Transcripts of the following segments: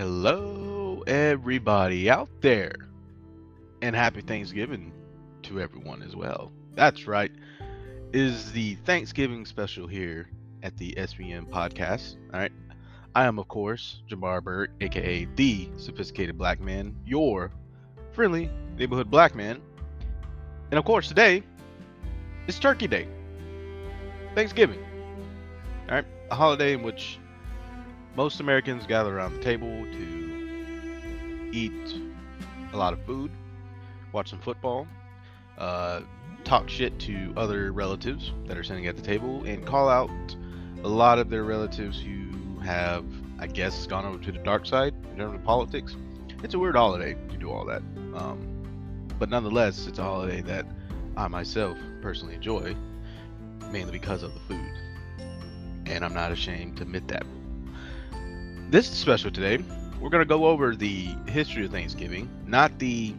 Hello, everybody out there, and happy Thanksgiving to everyone as well. That's right, is the Thanksgiving special here at the SBM podcast. All right, I am, of course, Jamar Burke, aka the Sophisticated Black Man, your friendly neighborhood black man. And of course, today is Turkey Day, Thanksgiving. All right, a holiday in which most Americans gather around the table to eat a lot of food, watch some football, uh, talk shit to other relatives that are sitting at the table, and call out a lot of their relatives who have, I guess, gone over to the dark side in terms of politics. It's a weird holiday to do all that. Um, but nonetheless, it's a holiday that I myself personally enjoy, mainly because of the food. And I'm not ashamed to admit that. This is special today. We're going to go over the history of Thanksgiving, not the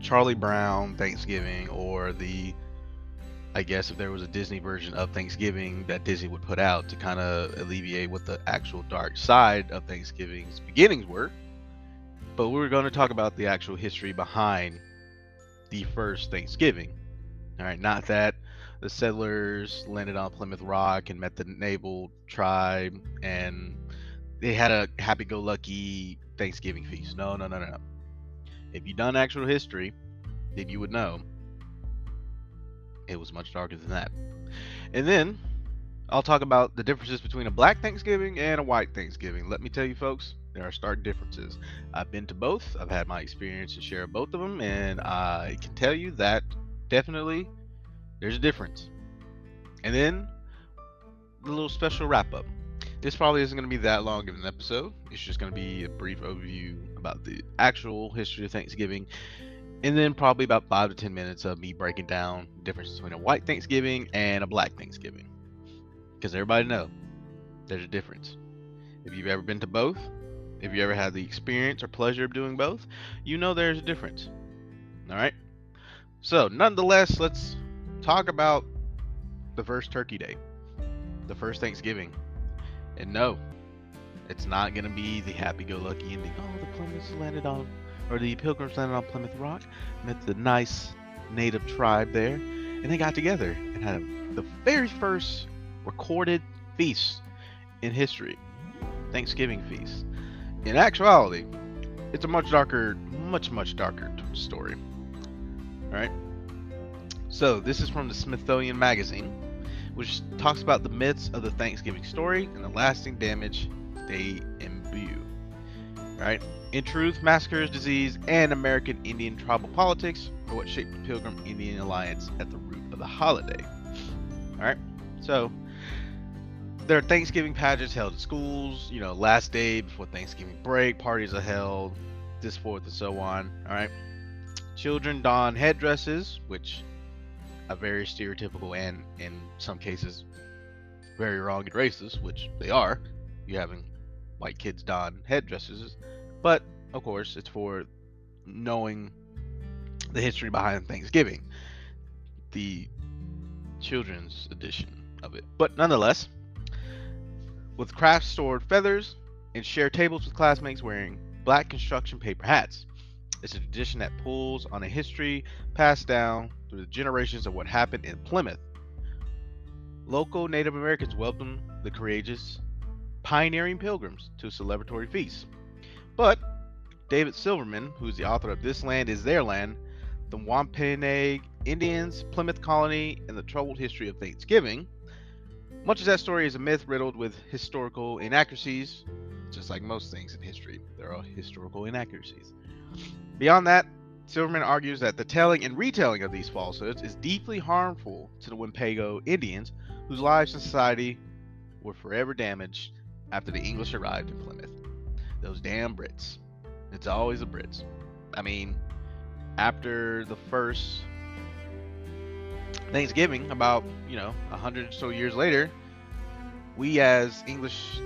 Charlie Brown Thanksgiving or the, I guess, if there was a Disney version of Thanksgiving that Disney would put out to kind of alleviate what the actual dark side of Thanksgiving's beginnings were. But we're going to talk about the actual history behind the first Thanksgiving. All right, not that the settlers landed on Plymouth Rock and met the naval tribe and they had a happy-go-lucky Thanksgiving feast. No, no, no, no, no. If you done actual history, then you would know it was much darker than that. And then I'll talk about the differences between a black Thanksgiving and a white Thanksgiving. Let me tell you, folks, there are stark differences. I've been to both. I've had my experience to share both of them, and I can tell you that definitely there's a difference. And then the little special wrap up. This probably isn't going to be that long of an episode. It's just going to be a brief overview about the actual history of Thanksgiving, and then probably about five to ten minutes of me breaking down the difference between a white Thanksgiving and a black Thanksgiving. Because everybody know there's a difference. If you've ever been to both, if you ever had the experience or pleasure of doing both, you know there's a difference. All right. So, nonetheless, let's talk about the first Turkey Day, the first Thanksgiving. And no, it's not going to be the happy-go-lucky ending. Oh, the Plymouths landed on, or the Pilgrims landed on Plymouth Rock, met the nice native tribe there, and they got together and had the very first recorded feast in history, Thanksgiving feast. In actuality, it's a much darker, much much darker story. All right. So this is from the Smithsonian Magazine which talks about the myths of the Thanksgiving story and the lasting damage they imbue. Right? In truth, massacres, disease, and American Indian tribal politics are what shaped the Pilgrim Indian Alliance at the root of the holiday. Alright? So, there are Thanksgiving pageants held at schools, you know, last day before Thanksgiving break, parties are held, this forth and so on. Alright? Children don headdresses, which a very stereotypical and in some cases very wrong and racist, which they are. You having white kids don headdresses, but of course it's for knowing the history behind Thanksgiving, the children's edition of it. But nonetheless, with craft stored feathers and share tables with classmates wearing black construction paper hats. It's a tradition that pulls on a history passed down through the generations of what happened in Plymouth. Local Native Americans welcomed the courageous, pioneering pilgrims to celebratory feasts. But David Silverman, who's the author of This Land is Their Land, The Wampanoag Indians, Plymouth Colony, and the Troubled History of Thanksgiving, much of that story is a myth riddled with historical inaccuracies, just like most things in history. There are historical inaccuracies. Beyond that, Silverman argues that the telling and retelling of these falsehoods is deeply harmful to the Winnebago Indians, whose lives and society were forever damaged after the English arrived in Plymouth. Those damn Brits. It's always the Brits. I mean, after the first Thanksgiving, about, you know, a hundred or so years later, we as English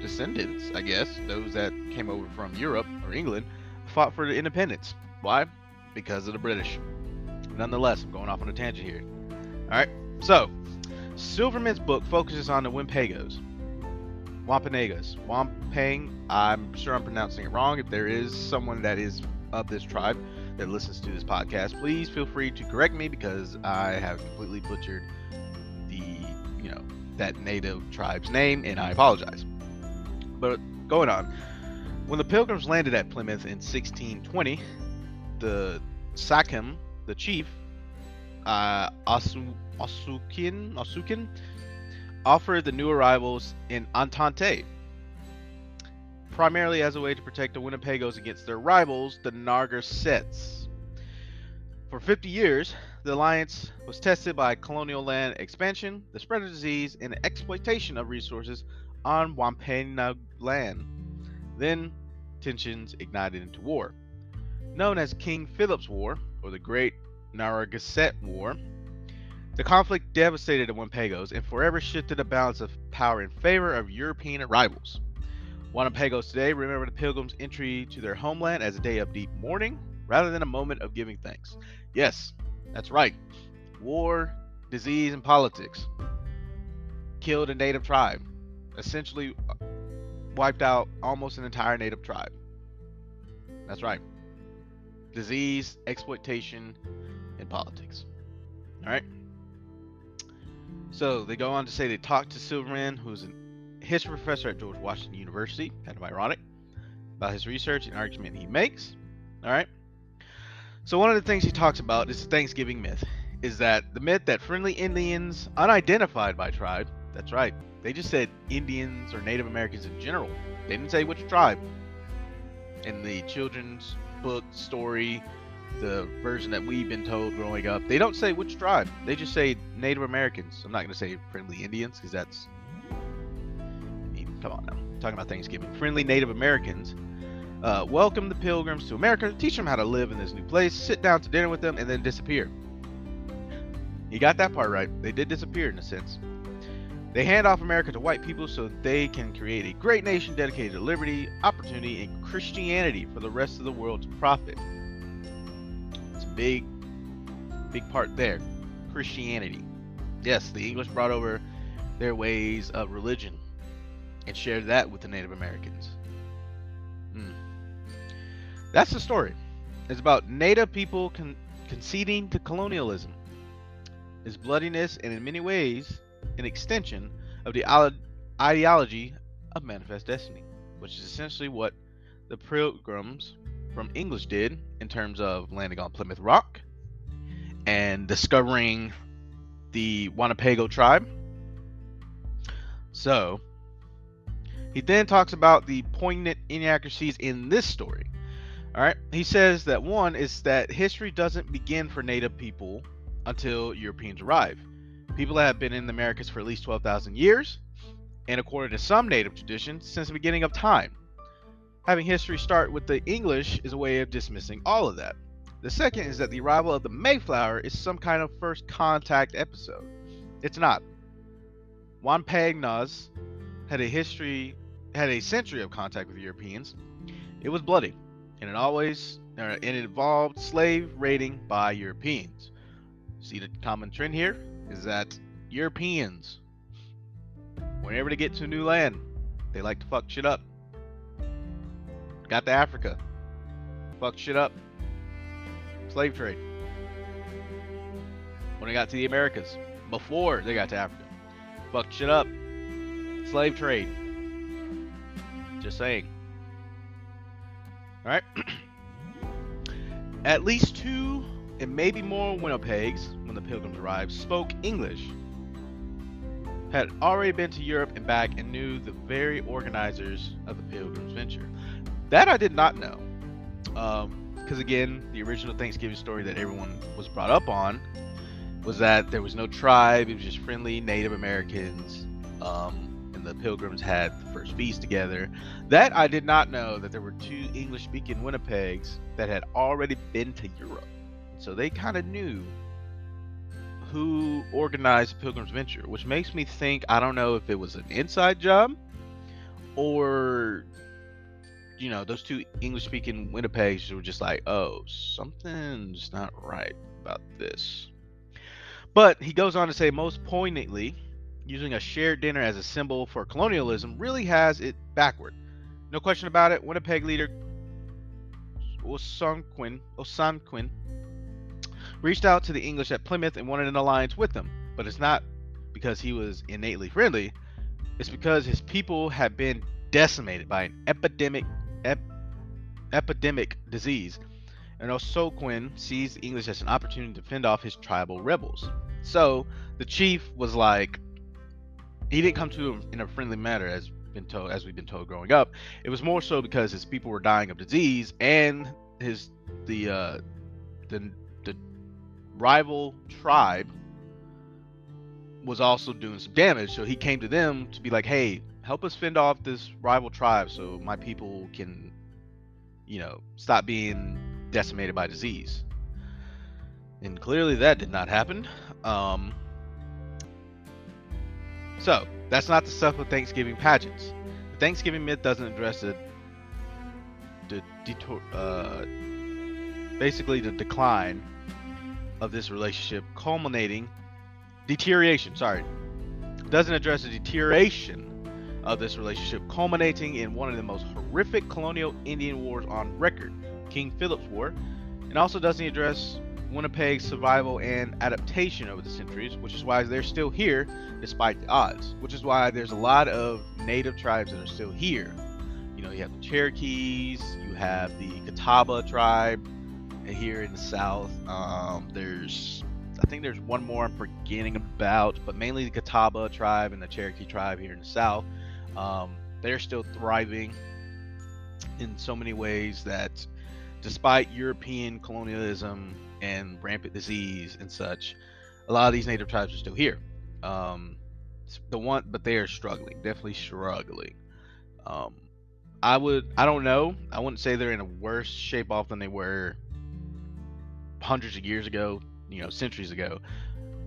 descendants, I guess, those that came over from Europe or England, fought for the independence. Why? Because of the British. Nonetheless, I'm going off on a tangent here. Alright, so Silverman's book focuses on the Winpagos, Wampanoags. Wampang, I'm sure I'm pronouncing it wrong. If there is someone that is of this tribe that listens to this podcast, please feel free to correct me because I have completely butchered the, you know, that native tribe's name and I apologize. But going on, when the pilgrims landed at Plymouth in 1620, the Sachem, the chief, uh, Asu, Asukin, Asukin, offered the new arrivals in entente, primarily as a way to protect the Winnipegos against their rivals, the Nargassets. For 50 years, the alliance was tested by colonial land expansion, the spread of disease, and the exploitation of resources on Wampanoag land. Then, tensions ignited into war. Known as King Philip's War, or the Great Narragansett War, the conflict devastated the Wampagos and forever shifted the balance of power in favor of European rivals. Wampagos today remember the pilgrims' entry to their homeland as a day of deep mourning rather than a moment of giving thanks. Yes, that's right. War, disease, and politics killed a native tribe, essentially wiped out almost an entire native tribe. That's right. Disease, exploitation, and politics. All right. So they go on to say they talked to Silverman, who's a history professor at George Washington University, kind of ironic, about his research and argument he makes. All right. So one of the things he talks about is the Thanksgiving myth, is that the myth that friendly Indians, unidentified by tribe, that's right, they just said Indians or Native Americans in general. They didn't say which tribe. In the children's book story, the version that we've been told growing up, they don't say which tribe. They just say Native Americans. I'm not going to say friendly Indians because that's. I mean, come on now. Talking about Thanksgiving. Friendly Native Americans uh, welcome the pilgrims to America, teach them how to live in this new place, sit down to dinner with them, and then disappear. You got that part right. They did disappear in a sense. They hand off America to white people so they can create a great nation dedicated to liberty, opportunity, and Christianity for the rest of the world to profit It's a big, big part there. Christianity. Yes, the English brought over their ways of religion and shared that with the Native Americans. Mm. That's the story. It's about Native people con- conceding to colonialism. It's bloodiness and, in many ways, an extension of the ideology of manifest destiny, which is essentially what the pilgrims from English did in terms of landing on Plymouth Rock and discovering the Wampanoag tribe. So, he then talks about the poignant inaccuracies in this story. All right, he says that one is that history doesn't begin for Native people until Europeans arrive. People that have been in the Americas for at least 12,000 years, and according to some Native traditions, since the beginning of time having history start with the English is a way of dismissing all of that. The second is that the arrival of the Mayflower is some kind of first contact episode. It's not. Juan Wampanoags had a history, had a century of contact with Europeans. It was bloody, and it always, uh, and it involved slave raiding by Europeans. See the common trend here is that Europeans, whenever they get to a new land, they like to fuck shit up. Got to Africa. Fuck shit up. Slave trade. When they got to the Americas. Before they got to Africa. Fuck shit up. Slave trade. Just saying. Alright? At least two and maybe more Winnipegs, when the pilgrims arrived, spoke English. Had already been to Europe and back and knew the very organizers of the pilgrims venture. That I did not know. Because um, again, the original Thanksgiving story that everyone was brought up on was that there was no tribe; it was just friendly Native Americans, um, and the Pilgrims had the first feast together. That I did not know that there were two English-speaking Winnipegs that had already been to Europe, so they kind of knew who organized Pilgrim's Venture, which makes me think I don't know if it was an inside job or you know, those two English speaking Winnipegs were just like, oh, something's not right about this. But he goes on to say, most poignantly, using a shared dinner as a symbol for colonialism really has it backward. No question about it. Winnipeg leader Osanquin, Osanquin reached out to the English at Plymouth and wanted an alliance with them, but it's not because he was innately friendly. It's because his people had been decimated by an epidemic ep, epidemic disease, and Osanquin sees the English as an opportunity to fend off his tribal rebels. So the chief was like, he didn't come to him in a friendly manner, as been told, as we've been told growing up. It was more so because his people were dying of disease, and his the uh, the rival tribe was also doing some damage. So he came to them to be like, "Hey, help us fend off this rival tribe, so my people can, you know, stop being decimated by disease." And clearly, that did not happen. Um, so, that's not the stuff of Thanksgiving pageants. The Thanksgiving myth doesn't address the, the detour, uh, basically the decline of this relationship, culminating deterioration. Sorry, doesn't address the deterioration of this relationship, culminating in one of the most horrific colonial Indian wars on record, King Philip's War, and also doesn't address Winnipeg's survival and adaptation over the centuries, which is why they're still here despite the odds, which is why there's a lot of native tribes that are still here. You know, you have the Cherokees, you have the Catawba tribe here in the south. Um, there's, I think there's one more I'm forgetting about, but mainly the Catawba tribe and the Cherokee tribe here in the south. Um, they're still thriving in so many ways that despite European colonialism and rampant disease and such, a lot of these native tribes are still here. Um, the one, but they are struggling, definitely struggling. Um, I would, I don't know, I wouldn't say they're in a worse shape off than they were hundreds of years ago, you know, centuries ago.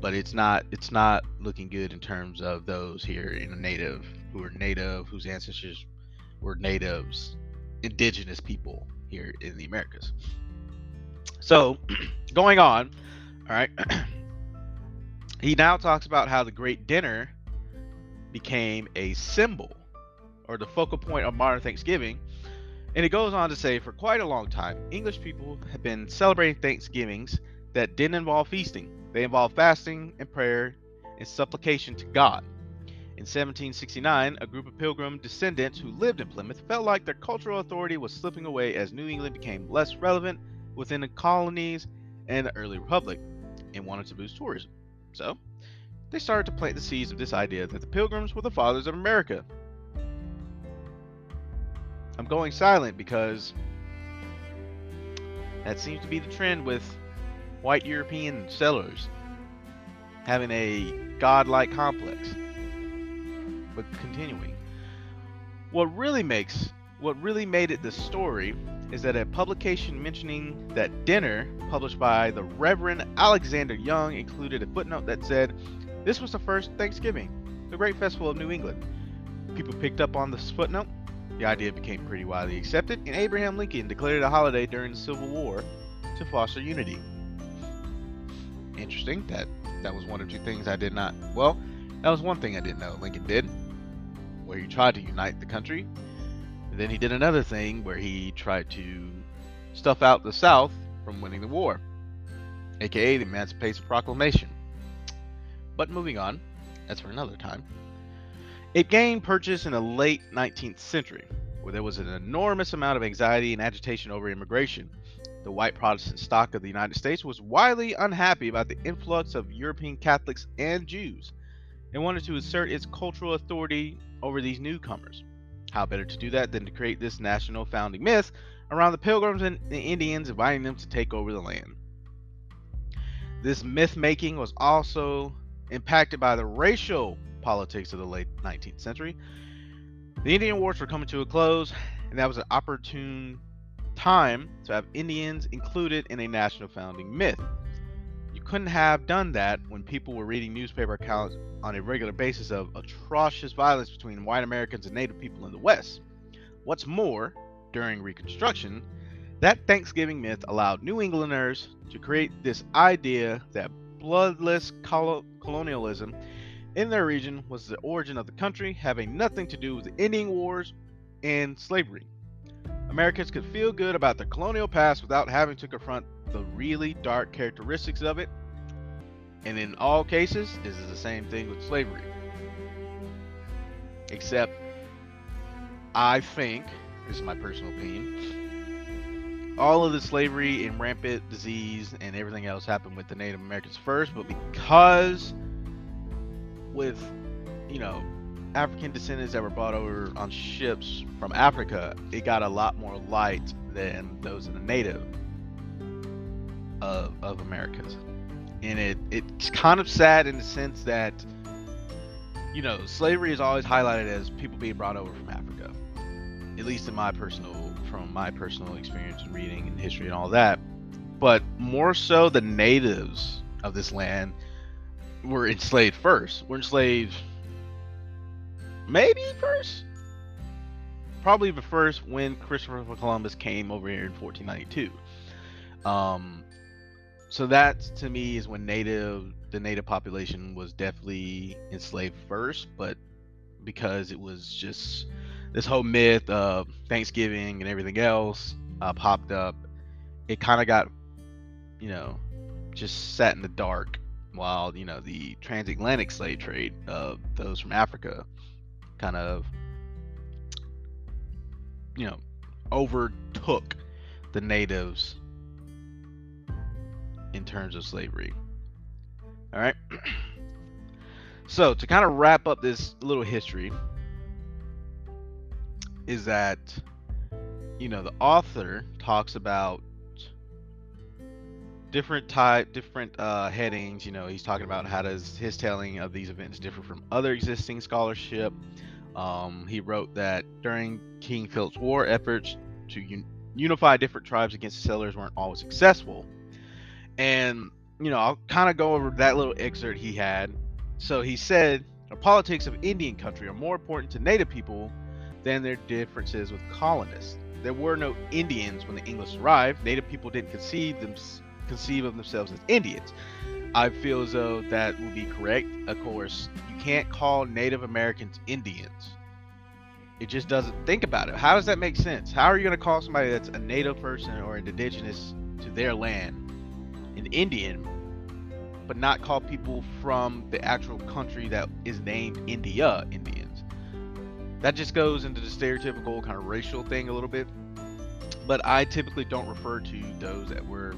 But it's not, it's not looking good in terms of those here in a native who are native, whose ancestors were natives, indigenous people here in the Americas. So, going on, all right. he now talks about how the Great Dinner became a symbol or the focal point of modern Thanksgiving. And it goes on to say for quite a long time, English people have been celebrating Thanksgivings that didn't involve feasting. They involved fasting and prayer and supplication to God. In 1769, a group of pilgrim descendants who lived in Plymouth felt like their cultural authority was slipping away as New England became less relevant within the colonies and the early republic and wanted to boost tourism. So, they started to plant the seeds of this idea that the pilgrims were the fathers of America. I'm going silent because that seems to be the trend with white European settlers having a godlike complex. But continuing, what really makes what really made it the story is that a publication mentioning that dinner, published by the Reverend Alexander Young, included a footnote that said, This was the first Thanksgiving, the great festival of New England. People picked up on this footnote. The idea became pretty widely accepted, and Abraham Lincoln declared a holiday during the Civil War to foster unity. Interesting. That that was one or two things I did not. Well, that was one thing I didn't know Lincoln did, where he tried to unite the country and then he did another thing where he tried to stuff out the South from winning the war, aka the Emancipation Proclamation. But moving on, that's for another time. It gained purchase in the late 19th century, where there was an enormous amount of anxiety and agitation over immigration. The white Protestant stock of the United States was widely unhappy about the influx of European Catholics and Jews and wanted to assert its cultural authority over these newcomers. How better to do that than to create this national founding myth around the pilgrims and the Indians, inviting them to take over the land. This myth making was also impacted by the racial politics of the late 19th century. The Indian Wars were coming to a close, and that was an opportune time to have Indians included in a national founding myth. You couldn't have done that when people were reading newspaper accounts on a regular basis of atrocious violence between white Americans and Native people in the West. What's more, during Reconstruction, that Thanksgiving myth allowed New Englanders to create this idea that bloodless colonialism in their region was the origin of the country, having nothing to do with the Indian Wars and slavery. Americans could feel good about their colonial past without having to confront the really dark characteristics of it. And in all cases, this is the same thing with slavery. Except, I think, this is my personal opinion, all of the slavery and rampant disease and everything else happened with the Native Americans first, but because with, you know, African descendants that were brought over on ships from Africa, it got a lot more light than those in the native of, of Americas. And it, it's kind of sad in the sense that, you know, slavery is always highlighted as people being brought over from Africa. At least in my personal, from my personal experience in reading and history and all that. But more so, the natives of this land were enslaved first. Were enslaved maybe first? Probably the first when christopher columbus came over here in 1492 um so that to me is when native the native population was definitely enslaved first but because it was just this whole myth of thanksgiving and everything else uh, popped up it kind of got you know just sat in the dark while you know the transatlantic slave trade of those from africa kind of you know overtook the natives in terms of slavery. All right. so to kind of wrap up this little history is that you know the author talks about different type different uh, headings you know he's talking about how does his telling of these events differ from other existing scholarship um, he wrote that during King Philip's war, efforts to un- unify different tribes against the settlers weren't always successful. And, you know, I'll kind of go over that little excerpt he had. So he said, the politics of Indian country are more important to native people than their differences with colonists. There were no Indians when the English arrived. Native people didn't conceive them conceive of themselves as Indians. I feel as though that would be correct. Of course, you can't call Native Americans Indians. It just doesn't think about it. How does that make sense? How are you going to call somebody that's a native person or an indigenous to their land an Indian, but not call people from the actual country that is named India Indians? That just goes into the stereotypical kind of racial thing a little bit. But I typically don't refer to those that were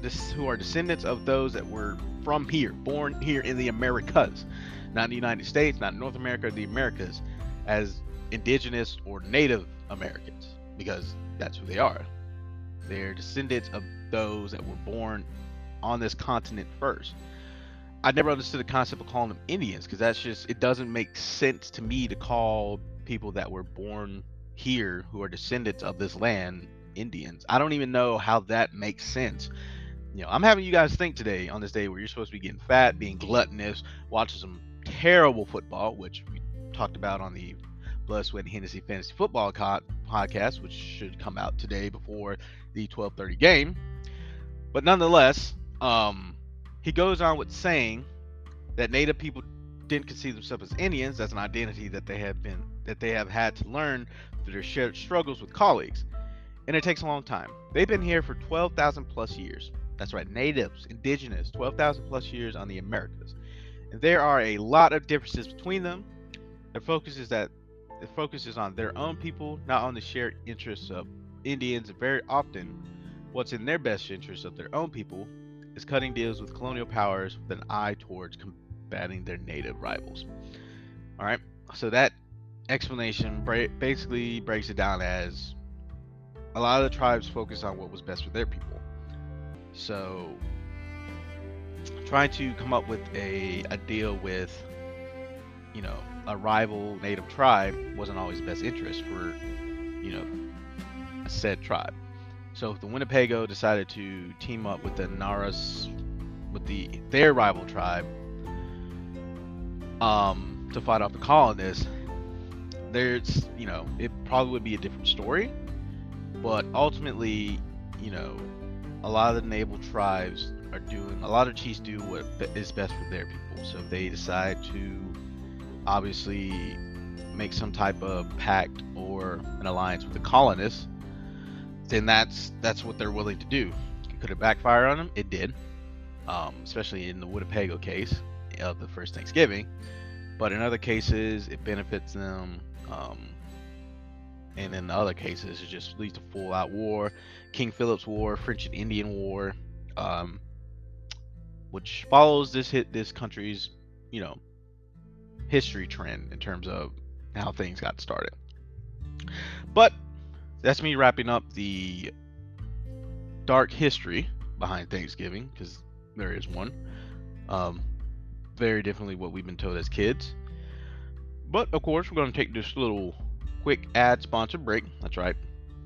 this, who are descendants of those that were from here, born here in the Americas, not in the United States, not North America, the Americas, as indigenous or Native Americans, because that's who they are. They're descendants of those that were born on this continent first. I never understood the concept of calling them Indians because that's just it doesn't make sense to me to call people that were born here who are descendants of this land Indians. I don't even know how that makes sense you know, I'm having you guys think today on this day where you're supposed to be getting fat, being gluttonous, watching some terrible football, which we talked about on the Blood, and Hennessy Fantasy Football co- podcast, which should come out today before the 12:30 game. But nonetheless, um, he goes on with saying that Native people didn't conceive themselves as Indians. That's an identity that they have been that they have had to learn through their shared struggles with colleagues, and it takes a long time. They've been here for 12,000 plus years. That's right, natives, indigenous, 12,000 plus years on the Americas. And there are a lot of differences between them. The focus is that the focus is on their own people, not on the shared interests of Indians. Very often, what's in their best interest of their own people is cutting deals with colonial powers with an eye towards combating their native rivals. All right, so that explanation basically breaks it down as a lot of the tribes focused on what was best for their people so trying to come up with a, a deal with, you know, a rival native tribe wasn't always best interest for, you know, a said tribe. So the Winnebago decided to team up with the Naras, with the their rival tribe, um, to fight off the colonists. There's, you know, it probably would be a different story, but ultimately, you know, a lot of the naval tribes are doing a lot of chiefs do what is best for their people. So if they decide to obviously make some type of pact or an alliance with the colonists, then that's that's what they're willing to do. Could it backfire on them? It did, um, especially in the Winnebago case of the first Thanksgiving. But in other cases, it benefits them. Um, and in other cases, it just leads to full-out war, King Philip's War, French and Indian War, um, which follows this hit this country's, you know, history trend in terms of how things got started. But that's me wrapping up the dark history behind Thanksgiving because there is one. Um, very differently what we've been told as kids. But of course, we're going to take this little quick ad sponsor break. That's right,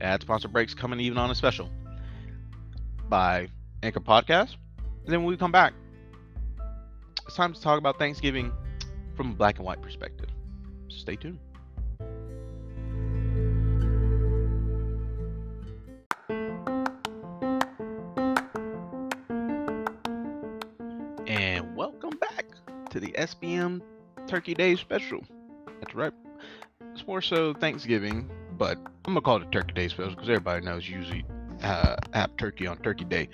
ad sponsor breaks coming even on a special by Anchor Podcast. And then when we come back, it's time to talk about Thanksgiving from a black and white perspective. So stay tuned. And welcome back to the SBM Turkey Day special. That's right. More so Thanksgiving, but I'm gonna call it a Turkey Day special because everybody knows usually uh, have turkey on Turkey Day,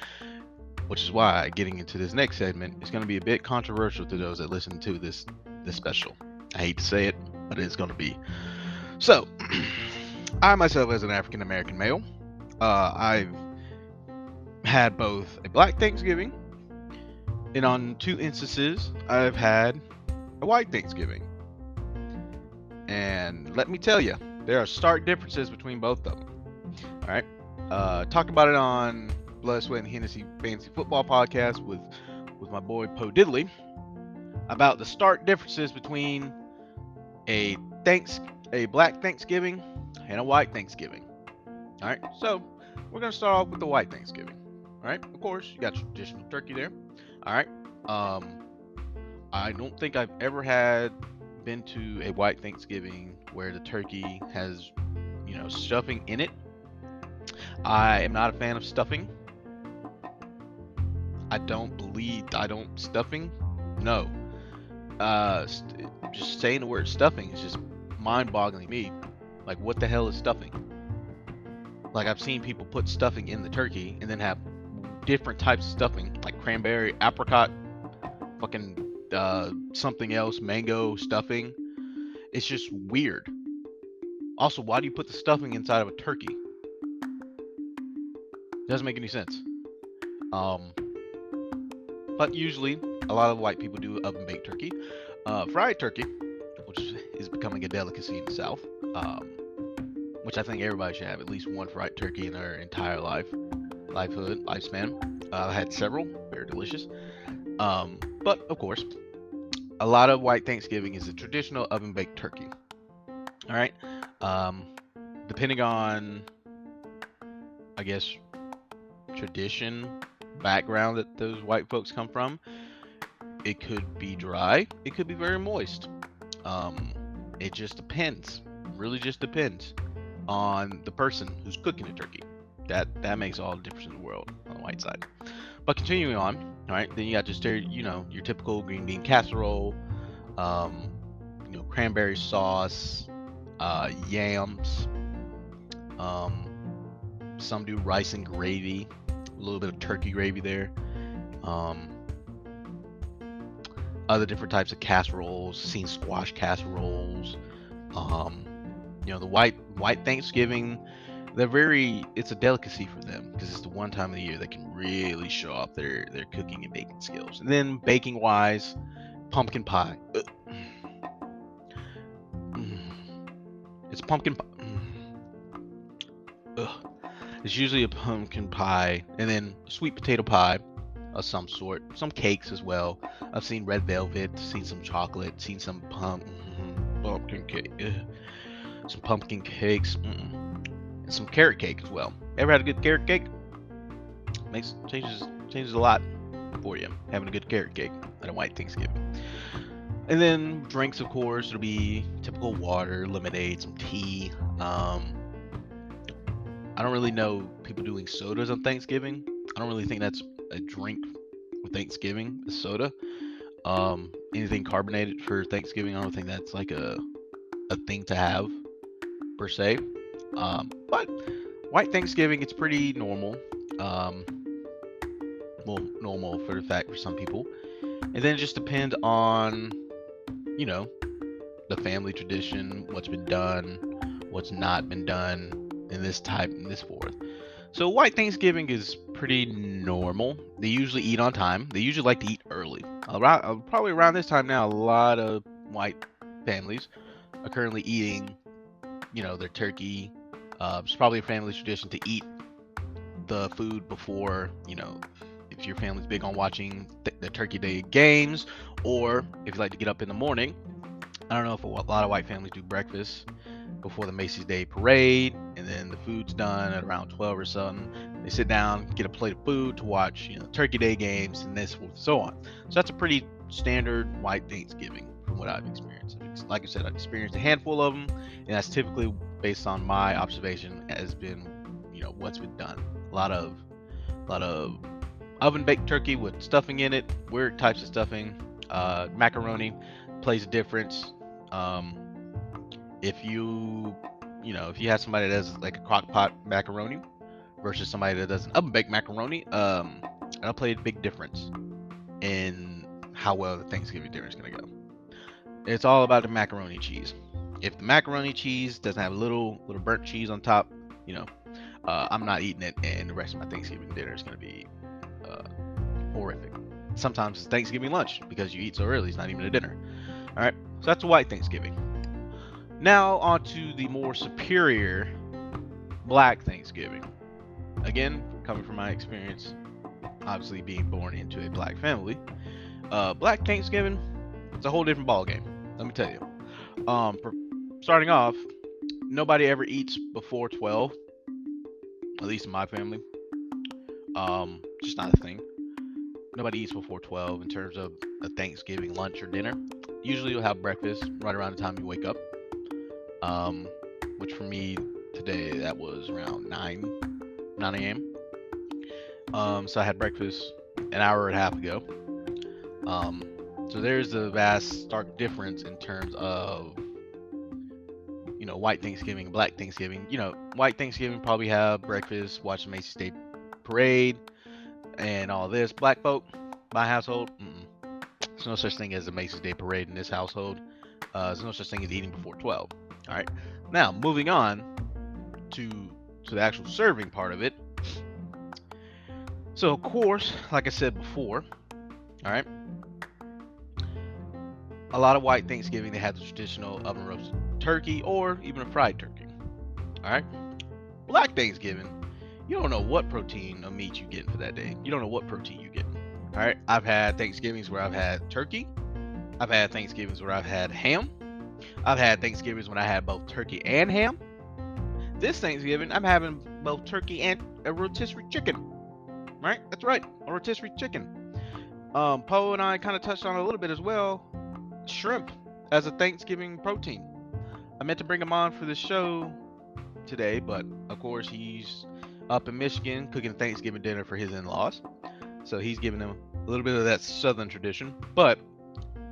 which is why getting into this next segment is gonna be a bit controversial to those that listen to this this special. I hate to say it, but it's gonna be. So, I myself, as an African American male, uh, I've had both a Black Thanksgiving, and on two instances, I've had a White Thanksgiving. And let me tell you, there are stark differences between both of them. All right, uh, talked about it on Blood, Sweat, and Hennessy Fantasy Football podcast with with my boy Poe Diddley about the stark differences between a thanks a Black Thanksgiving and a White Thanksgiving. All right, so we're gonna start off with the White Thanksgiving. All right, of course you got traditional turkey there. All right, um, I don't think I've ever had been to a white Thanksgiving where the turkey has, you know, stuffing in it. I am not a fan of stuffing. I don't believe I don't stuffing. No. Uh, st- just saying the word stuffing is just mind-boggling me. Like, what the hell is stuffing? Like, I've seen people put stuffing in the turkey and then have different types of stuffing, like cranberry, apricot, fucking uh, something else, mango stuffing. It's just weird. Also, why do you put the stuffing inside of a turkey? Doesn't make any sense. Um, but usually, a lot of white people do oven baked turkey. Uh, fried turkey, which is becoming a delicacy in the South, um, which I think everybody should have at least one fried turkey in their entire life, lifehood, lifespan. Uh, I had several, very delicious. Um, but of course, a lot of white Thanksgiving is a traditional oven baked turkey. All right. Um, depending on, I guess, tradition, background that those white folks come from, it could be dry. It could be very moist. Um, it just depends. Really, just depends on the person who's cooking the turkey. That that makes all the difference in the world on the white side. But continuing on, all right, then you got just your, you know your typical green bean casserole, um, you know cranberry sauce, uh, yams. Um, some do rice and gravy, a little bit of turkey gravy there. Um, other different types of casseroles, seen squash casseroles. Um, you know the white white Thanksgiving they're very it's a delicacy for them because it's the one time of the year they can really show off their their cooking and baking skills. And then baking wise pumpkin pie. Mm. It's pumpkin pie mm. Ugh. it's usually a pumpkin pie and then sweet potato pie of some sort some cakes as well. I've seen red velvet seen some chocolate seen some pump, mm-hmm, pumpkin cake Ugh. some pumpkin cakes Mm-mm and some carrot cake as well. Ever had a good carrot cake? Makes changes changes a lot for you having a good carrot cake at a white Thanksgiving. And then drinks, of course, it'll be typical water, lemonade, some tea. Um, I don't really know people doing sodas on Thanksgiving. I don't really think that's a drink with Thanksgiving is soda. Um, anything carbonated for Thanksgiving, I don't think that's like a a thing to have per se. Um, but white Thanksgiving, it's pretty normal. Um, well, normal for the fact for some people, and then it just depends on, you know, the family tradition, what's been done, what's not been done, and this type and this forth. So white Thanksgiving is pretty normal. They usually eat on time. They usually like to eat early. Around, uh, probably around this time now, a lot of white families are currently eating, you know, their turkey. Uh, it's probably a family tradition to eat the food before, you know, if your family's big on watching th- the Turkey Day games, or if you like to get up in the morning. I don't know if a lot of white families do breakfast before the Macy's Day Parade, and then the food's done at around 12 or something. They sit down, get a plate of food to watch, you know, Turkey Day games, and this and so on. So that's a pretty standard white Thanksgiving from what I've experienced. Like I said, I've experienced a handful of them, and that's typically based on my observation has been, you know, what's been done. A lot of, a lot of oven baked turkey with stuffing in it, weird types of stuffing. Uh, macaroni plays a difference. Um, if you, you know, if you have somebody that does like a crock pot macaroni versus somebody that does an oven baked macaroni, um, that'll play a big difference in how well the Thanksgiving dinner is gonna go. It's all about the macaroni cheese. If the macaroni cheese doesn't have a little little burnt cheese on top, you know, uh, I'm not eating it, and the rest of my Thanksgiving dinner is gonna be uh, horrific. Sometimes it's Thanksgiving lunch because you eat so early; it's not even a dinner. All right, so that's white Thanksgiving. Now on to the more superior black Thanksgiving. Again, coming from my experience, obviously being born into a black family, uh, black Thanksgiving, it's a whole different ball game. Let me tell you. Um, starting off, nobody ever eats before 12, at least in my family. Um, just not a thing. Nobody eats before 12 in terms of a Thanksgiving lunch or dinner. Usually you'll have breakfast right around the time you wake up. Um, which for me today that was around 9 9 a.m. Um, so I had breakfast an hour and a half ago. Um, so there's a vast stark difference in terms of you know white Thanksgiving, black Thanksgiving. You know, white Thanksgiving probably have breakfast, watch the Macy's Day Parade, and all this. Black folk, my household, mm-mm. there's no such thing as a Macy's Day Parade in this household. Uh, there's no such thing as eating before 12. All right. Now moving on to to the actual serving part of it. So of course, like I said before, all right. A lot of white Thanksgiving they have the traditional oven roasted turkey or even a fried turkey. All right. Black Thanksgiving, you don't know what protein of meat you get for that day. You don't know what protein you get. All right. I've had Thanksgivings where I've had turkey. I've had Thanksgivings where I've had ham. I've had Thanksgivings when I had both turkey and ham. This Thanksgiving, I'm having both turkey and a rotisserie chicken. Right? That's right, a rotisserie chicken. Um, Poe and I kind of touched on a little bit as well. Shrimp as a Thanksgiving protein. I meant to bring him on for the show today, but of course he's up in Michigan cooking Thanksgiving dinner for his in-laws. So he's giving them a little bit of that southern tradition. But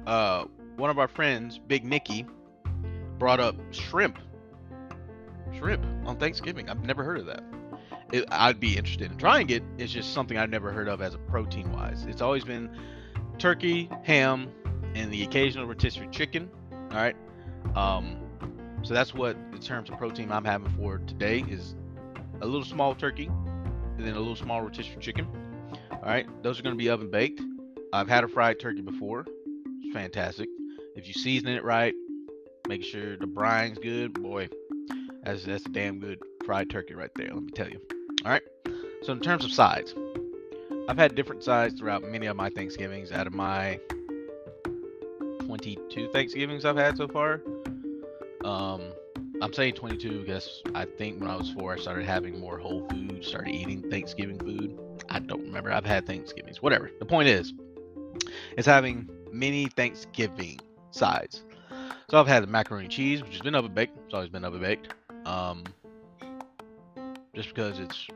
uh, one of our friends, Big Nicky, brought up shrimp. Shrimp on Thanksgiving. I've never heard of that. It, I'd be interested in trying it. It's just something I've never heard of as a protein wise. It's always been turkey, ham, and the occasional rotisserie chicken. All right. Um, so that's what, in terms of protein, I'm having for today is a little small turkey and then a little small rotisserie chicken. All right. Those are going to be oven baked. I've had a fried turkey before. It's fantastic. If you season it right, make sure the brine's good, boy, that's that's a damn good fried turkey right there. Let me tell you. All right. So in terms of sides, I've had different sides throughout many of my Thanksgivings. Out of my 22 Thanksgivings I've had so far, um, I'm saying 22 because I think when I was four, I started having more whole food, started eating Thanksgiving food. I don't remember. I've had Thanksgivings, whatever. The point is, it's having many Thanksgiving sides. So I've had the macaroni and cheese, which has been oven baked. It's always been oven baked. Um, just because it's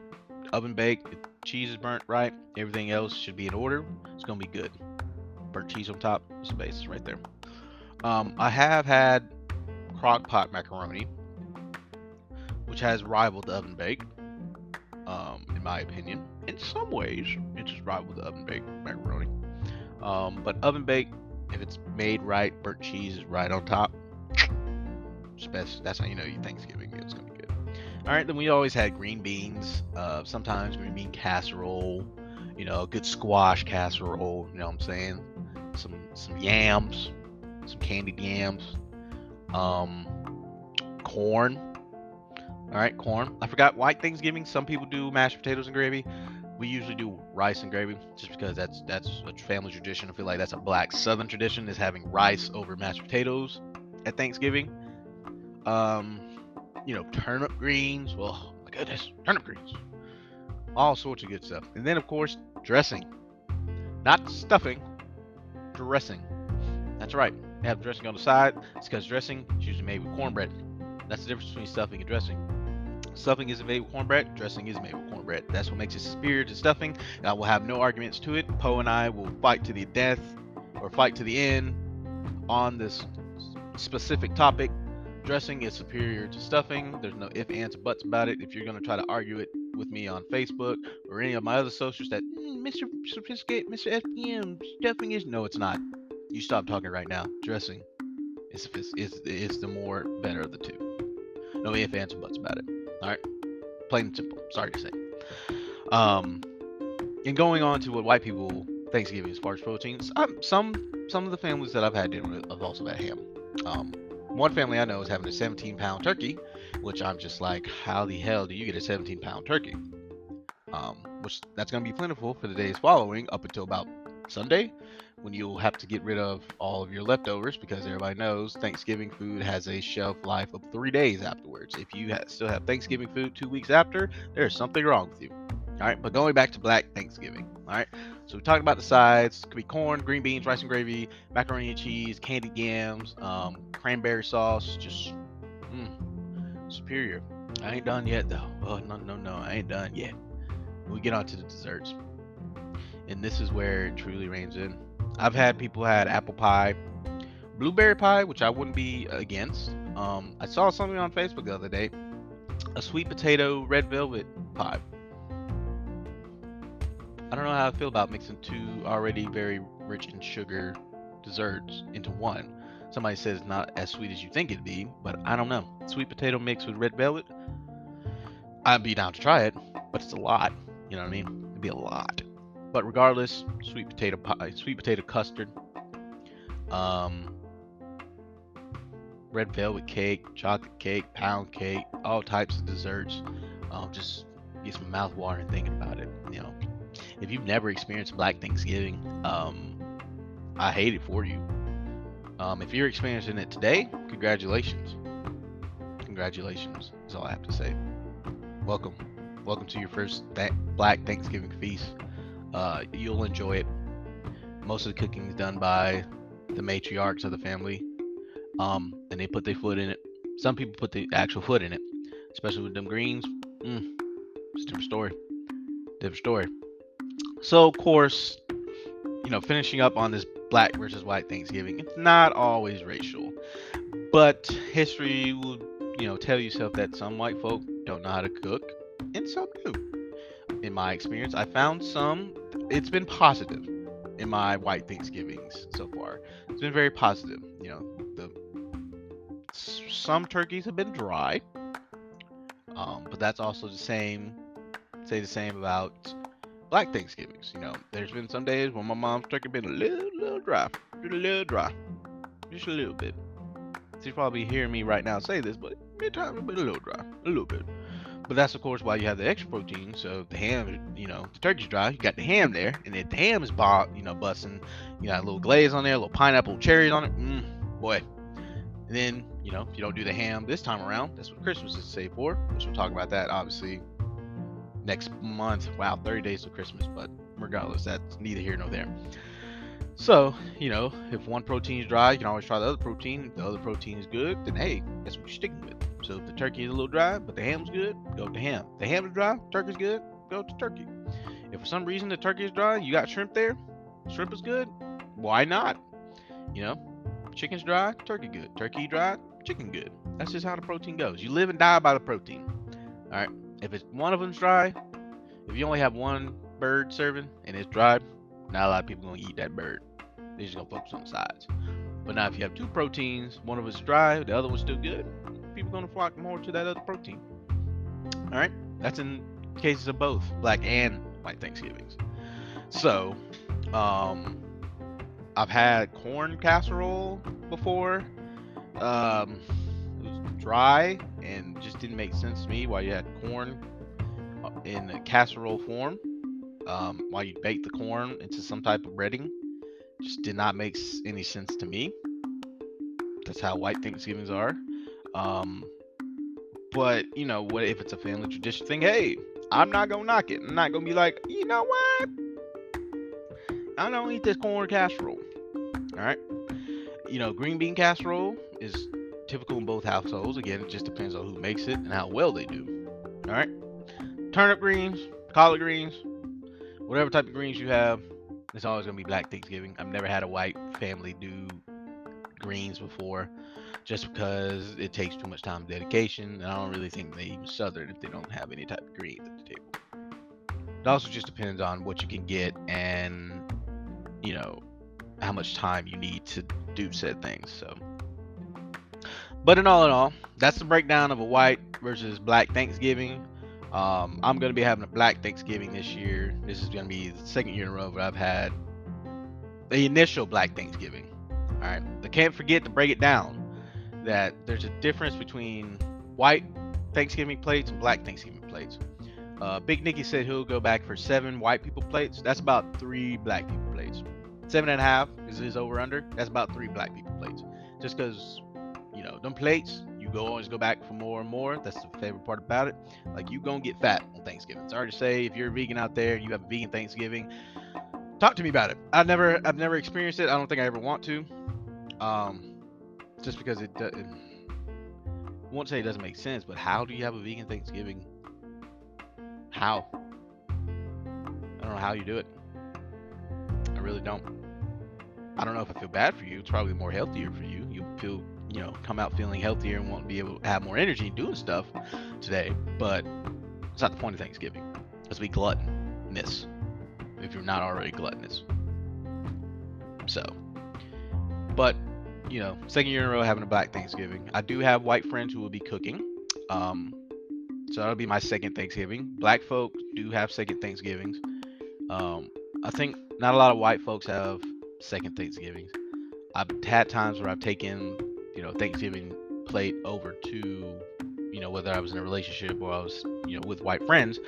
oven baked, the cheese is burnt right, everything else should be in order. It's gonna be good. Burnt cheese on top is the basis right there. Um, I have had crock pot macaroni, which has rivaled the oven bake, um, in my opinion. In some ways, it's just rivaled the oven baked macaroni. Um, but oven baked, if it's made right, burnt cheese is right on top. Best, that's how you know your Thanksgiving is gonna be good. All right, then we always had green beans. Uh, sometimes green bean casserole. You know, a good squash casserole. You know what I'm saying? Some some yams, some candied yams. Um, corn. All right, corn. I forgot white Thanksgiving. Some people do mashed potatoes and gravy. We usually do rice and gravy, just because that's that's a family tradition. I feel like that's a black Southern tradition is having rice over mashed potatoes at Thanksgiving. Um, you know, turnip greens. Well, my goodness, turnip greens. All sorts of good stuff. And then, of course, dressing. Not stuffing, dressing. That's right. Have dressing on the side. It's because dressing is usually made with cornbread. That's the difference between stuffing and dressing. Stuffing is made with cornbread. Dressing is made with cornbread. That's what makes it superior to stuffing. And I will have no arguments to it. Poe and I will fight to the death or fight to the end on this specific topic dressing is superior to stuffing. There's no if, ands, buts about it. If you're going to try to argue it with me on Facebook or any of my other socials that mm, Mr. Sophisticate, Mr. FPM, stuffing is no, it's not. You stop talking right now. Dressing is is is the more better of the two. No if, ands, or buts about it. All right, plain and simple. Sorry to say. Um, and going on to what white people Thanksgiving as far as proteins, some some of the families that I've had dinner with have also had ham. Um, one family I know is having a 17 pound turkey, which I'm just like, how the hell do you get a 17 pound turkey? Um, which that's going to be plentiful for the days following up until about Sunday when you'll have to get rid of all of your leftovers because everybody knows Thanksgiving food has a shelf life of three days afterwards. If you ha- still have Thanksgiving food two weeks after, there's something wrong with you. All right, but going back to Black Thanksgiving. All right, so we talked about the sides. Could be corn, green beans, rice and gravy, macaroni and cheese, candied yams, um, cranberry sauce. Just mm, superior. I ain't done yet though. Oh no no no, I ain't done yet. We get on to the desserts, and this is where it truly reigns in. I've had people had apple pie, blueberry pie, which I wouldn't be against. Um, I saw something on Facebook the other day, a sweet potato red velvet pie. I don't know how I feel about mixing two already very rich in sugar desserts into one. Somebody says not as sweet as you think it'd be, but I don't know. Sweet potato mixed with red velvet, I'd be down to try it, but it's a lot. You know what I mean? It'd be a lot. But regardless, sweet potato pie, sweet potato custard, um, red velvet cake, chocolate cake, pound cake, all types of desserts. Um, just get some mouth watering thinking about it. You know, if you've never experienced Black Thanksgiving, um, I hate it for you. Um, if you're experiencing it today, congratulations. Congratulations is all I have to say. Welcome, welcome to your first th- Black Thanksgiving feast. Uh, you'll enjoy it. Most of the cooking is done by the matriarchs of the family, um, and they put their foot in it. Some people put the actual foot in it, especially with them greens. Mm, it's a different story. Different story. So, of course, you know, finishing up on this black versus white Thanksgiving, it's not always racial, but history will, you know, tell yourself that some white folk don't know how to cook, and some do. In my experience, I found some. It's been positive in my white Thanksgivings so far. It's been very positive. You know, the some turkeys have been dry, um, but that's also the same. Say the same about Black Thanksgivings. You know, there's been some days when my mom's turkey been a little, little dry, a little dry, just a little bit. She's probably hearing me right now say this, but it's been a little dry, a little bit. But that's of course why you have the extra protein. So the ham, you know, the turkey's dry. You got the ham there, and if the ham is bought, you know, busting, you got a little glaze on there, a little pineapple, cherries on it. Mm, boy. And then, you know, if you don't do the ham this time around, that's what Christmas is saved for. Which we'll talk about that obviously next month. Wow, 30 days to Christmas, but regardless, that's neither here nor there. So, you know, if one protein is dry, you can always try the other protein. If the other protein is good, then hey, that's what you're sticking with. So if the turkey is a little dry, but the ham's good, go to ham. The ham is dry, turkey's good, go to turkey. If for some reason the turkey is dry, you got shrimp there, shrimp is good, why not? You know, chicken's dry, turkey good. Turkey dry, chicken good. That's just how the protein goes. You live and die by the protein. All right. If it's one of them's dry, if you only have one bird serving and it's dry, not a lot of people gonna eat that bird. They're just gonna focus on the sides. But now if you have two proteins, one of it's dry, the other one's still good, people gonna flock more to that other protein. All right. That's in cases of both black and white Thanksgivings. So, um, I've had corn casserole before. Um, it was dry and just didn't make sense to me why you had corn uh, in a casserole form. Um, while you bake the corn into some type of breading, just did not make any sense to me. That's how white Thanksgivings are. Um, but you know, what if it's a family tradition thing? Hey, I'm not gonna knock it. I'm not gonna be like, you know what? I don't eat this corn casserole. All right. You know, green bean casserole is typical in both households. Again, it just depends on who makes it and how well they do. All right. Turnip greens, collard greens, whatever type of greens you have, it's always gonna be Black Thanksgiving. I've never had a white family do greens before, just because it takes too much time and dedication, and I don't really think they even southern if they don't have any type of greens at the table. It also just depends on what you can get and you know how much time you need to do said things. So, but in all in all, that's the breakdown of a white versus black Thanksgiving. Um, I'm gonna be having a black Thanksgiving this year. This is gonna be the second year in a row that I've had the initial black Thanksgiving. All right, I can't forget to break it down that there's a difference between white Thanksgiving plates and black Thanksgiving plates. Uh, Big Nicky said he'll go back for seven white people plates. That's about three black people plates. Seven and a half is his over under. That's about three black people plates. Just because, you know, them plates, you go always go back for more and more. That's the favorite part about it. Like you gonna get fat on Thanksgiving. Sorry to say, if you're a vegan out there, you have a vegan Thanksgiving. Talk to me about it. I've never, I've never experienced it. I don't think I ever want to. Um, just because it, does. it won't say it doesn't make sense, but how do you have a vegan Thanksgiving? How? I don't know how you do it. I really don't. I don't know if I feel bad for you. It's probably more healthier for you. You feel, you know, come out feeling healthier and want to be able to have more energy doing stuff today. But it's not the point of Thanksgiving. Let's be gluttonous if you're not already gluttonous. So, but you know, second year in a row having a black Thanksgiving. I do have white friends who will be cooking. Um, so that'll be my second Thanksgiving. Black folks do have second Thanksgivings. Um, I think not a lot of white folks have second Thanksgivings. I've had times where I've taken, you know, Thanksgiving plate over to, you know, whether I was in a relationship or I was, you know, with white friends.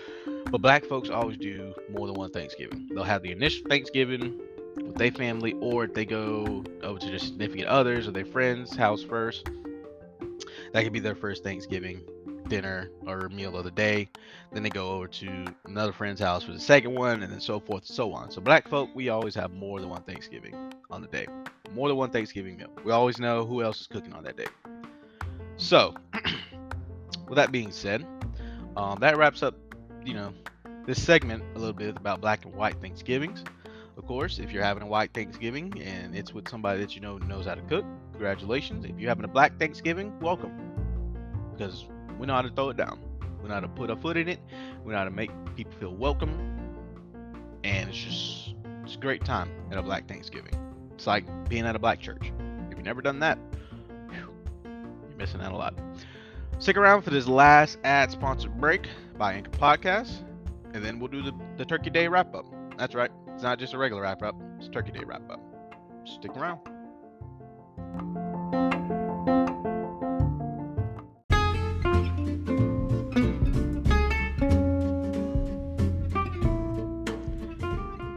But black folks always do more than one Thanksgiving. They'll have the initial Thanksgiving with their family, or if they go over to their significant others or their friends' house first. That could be their first Thanksgiving dinner or meal of the day. Then they go over to another friend's house for the second one, and then so forth and so on. So black folk, we always have more than one Thanksgiving on the day. More than one Thanksgiving meal. We always know who else is cooking on that day. So, with that being said, um, that wraps up, you know, this segment a little bit about black and white Thanksgivings. Of course, if you're having a white Thanksgiving and it's with somebody that you know knows how to cook, congratulations. If you're having a black Thanksgiving, welcome. Because we know how to throw it down. We know how to put a foot in it. We know how to make people feel welcome. And it's just it's a great time at a black Thanksgiving. It's like being at a black church. If you've never done that, you're missing out a lot. Stick around for this last ad sponsored break by Anchor Podcast, and then we'll do the, the Turkey Day wrap up. That's right. It's not just a regular wrap up, it's Turkey Day wrap up. Stick around.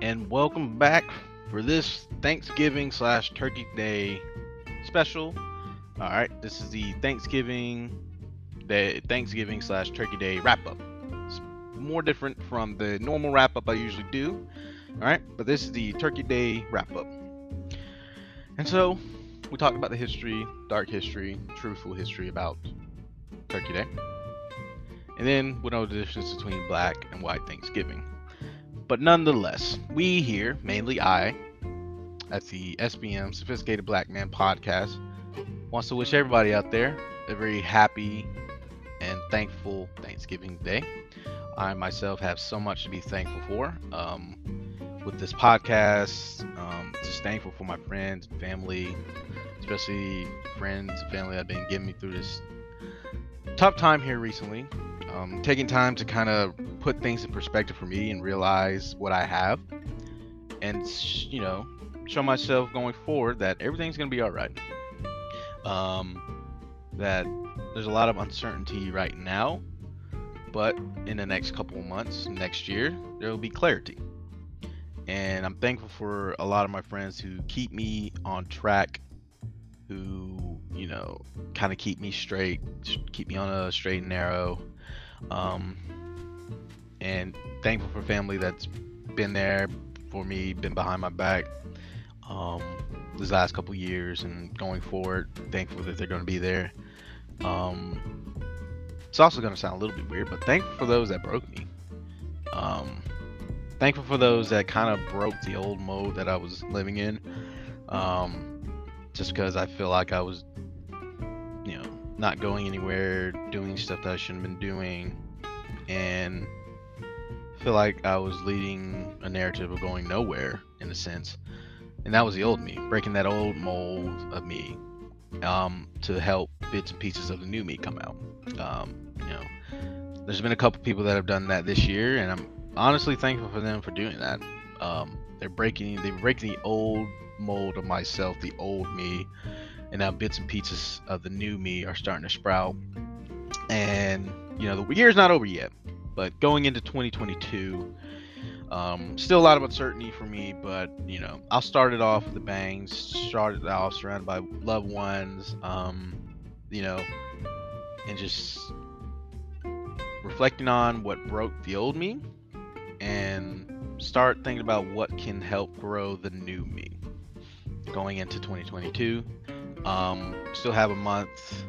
And welcome back for this Thanksgiving slash Turkey Day special. All right, this is the Thanksgiving Day, Thanksgiving slash Turkey Day wrap up. It's more different from the normal wrap up I usually do. All right, but this is the Turkey Day wrap up. And so we talked about the history, dark history, truthful history about Turkey Day. And then we know the difference between black and white Thanksgiving. but nonetheless, we here, mainly I, at the SBM Sophisticated Black Man podcast, wants to wish everybody out there a very happy and thankful Thanksgiving Day. I myself have so much to be thankful for. Um, with this podcast, um, just thankful for my friends family, especially friends family that have been getting me through this tough time here recently. Um, taking time to kind of put things in perspective for me and realize what I have, and you know, show myself going forward that everything's gonna be all right. Um, that there's a lot of uncertainty right now, but in the next couple months, next year, there will be clarity. And I'm thankful for a lot of my friends who keep me on track, who, you know, kind of keep me straight, keep me on a straight and narrow. Um, and thankful for family that's been there for me, been behind my back um, these last couple years and going forward. Thankful that they're going to be there. Um, it's also going to sound a little bit weird, but thankful for those that broke me. Um, thankful for those that kind of broke the old mode that I was living in. Um, just because I feel like I was, you know, not going anywhere, doing stuff that I shouldn't have been doing, and feel like I was leading a narrative of going nowhere in a sense. And that was the old me, breaking that old mold of me um, to help bits and pieces of the new me come out. Um, you know, there's been a couple people that have done that this year, and I'm honestly thankful for them for doing that. Um, they're breaking, they're breaking the old mold of myself, the old me, and now bits and pieces of the new me are starting to sprout. And you know, the year's not over yet, but going into 2022. Um, still a lot of uncertainty for me, but you know, I'll start it off with the bangs. Started off surrounded by loved ones, um, you know, and just reflecting on what broke the old me, start thinking about what can help grow the new me going into 2022. Um, still have a month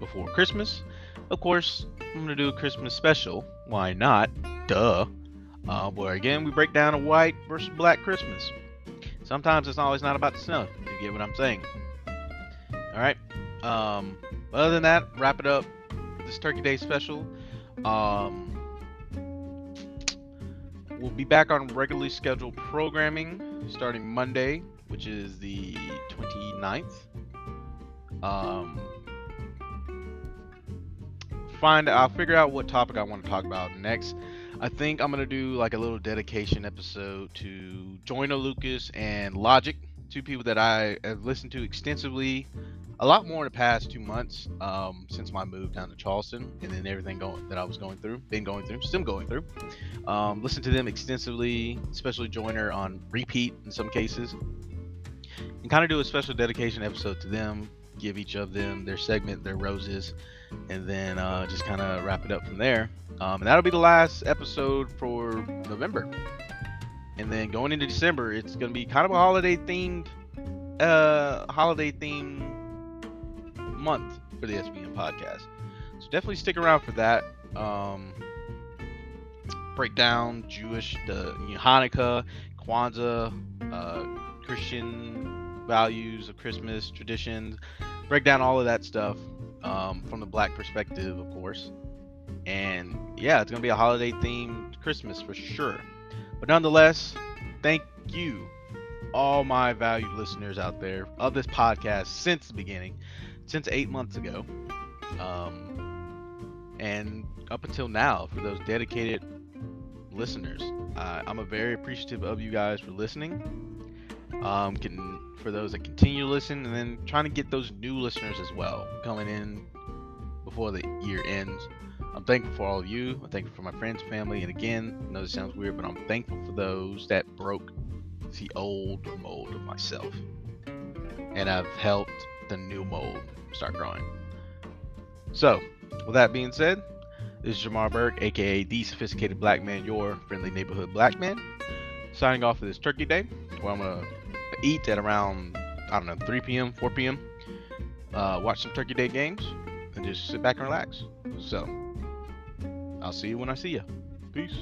before Christmas. Of course, I'm gonna do a Christmas special. Why not? Duh. Uh, where again we break down a white versus black Christmas. Sometimes it's always not about the snow. You get what I'm saying? All right. Um, other than that, wrap it up. This Turkey Day special. Um, we'll be back on regularly scheduled programming starting Monday, which is the 29th. Um, find I'll figure out what topic I want to talk about next. I think I'm gonna do like a little dedication episode to Joyner Lucas and Logic, two people that I have listened to extensively, a lot more in the past two months um, since my move down to Charleston, and then everything going that I was going through, been going through, still going through. Um, listen to them extensively, especially Joyner on repeat in some cases, and kind of do a special dedication episode to them. Give each of them their segment, their roses, and then uh, just kind of wrap it up from there. Um, and that'll be the last episode for November. And then going into December, it's gonna be kind of a holiday themed, uh, holiday themed month for the SBM podcast. So definitely stick around for that. Um, break down Jewish, the you know, Hanukkah, Kwanzaa, uh, Christian values of Christmas traditions. Break down all of that stuff um, from the black perspective, of course. And yeah, it's gonna be a holiday themed Christmas for sure. But nonetheless, thank you, all my valued listeners out there of this podcast since the beginning, since eight months ago, um, and up until now for those dedicated listeners. Uh, I'm a very appreciative of you guys for listening. Um, can for those that continue to listen, and then trying to get those new listeners as well coming in before the year ends. I'm thankful for all of you. I'm thankful for my friends, family, and again, I know this sounds weird, but I'm thankful for those that broke the old mold of myself, and I've helped the new mold start growing. So, with that being said, this is Jamar Burke, aka the Sophisticated Black Man, your friendly neighborhood black man, signing off for this Turkey Day, where I'm gonna eat at around I don't know 3 p.m., 4 p.m. Uh, watch some Turkey Day games, and just sit back and relax. So. I'll see you when I see you. Peace.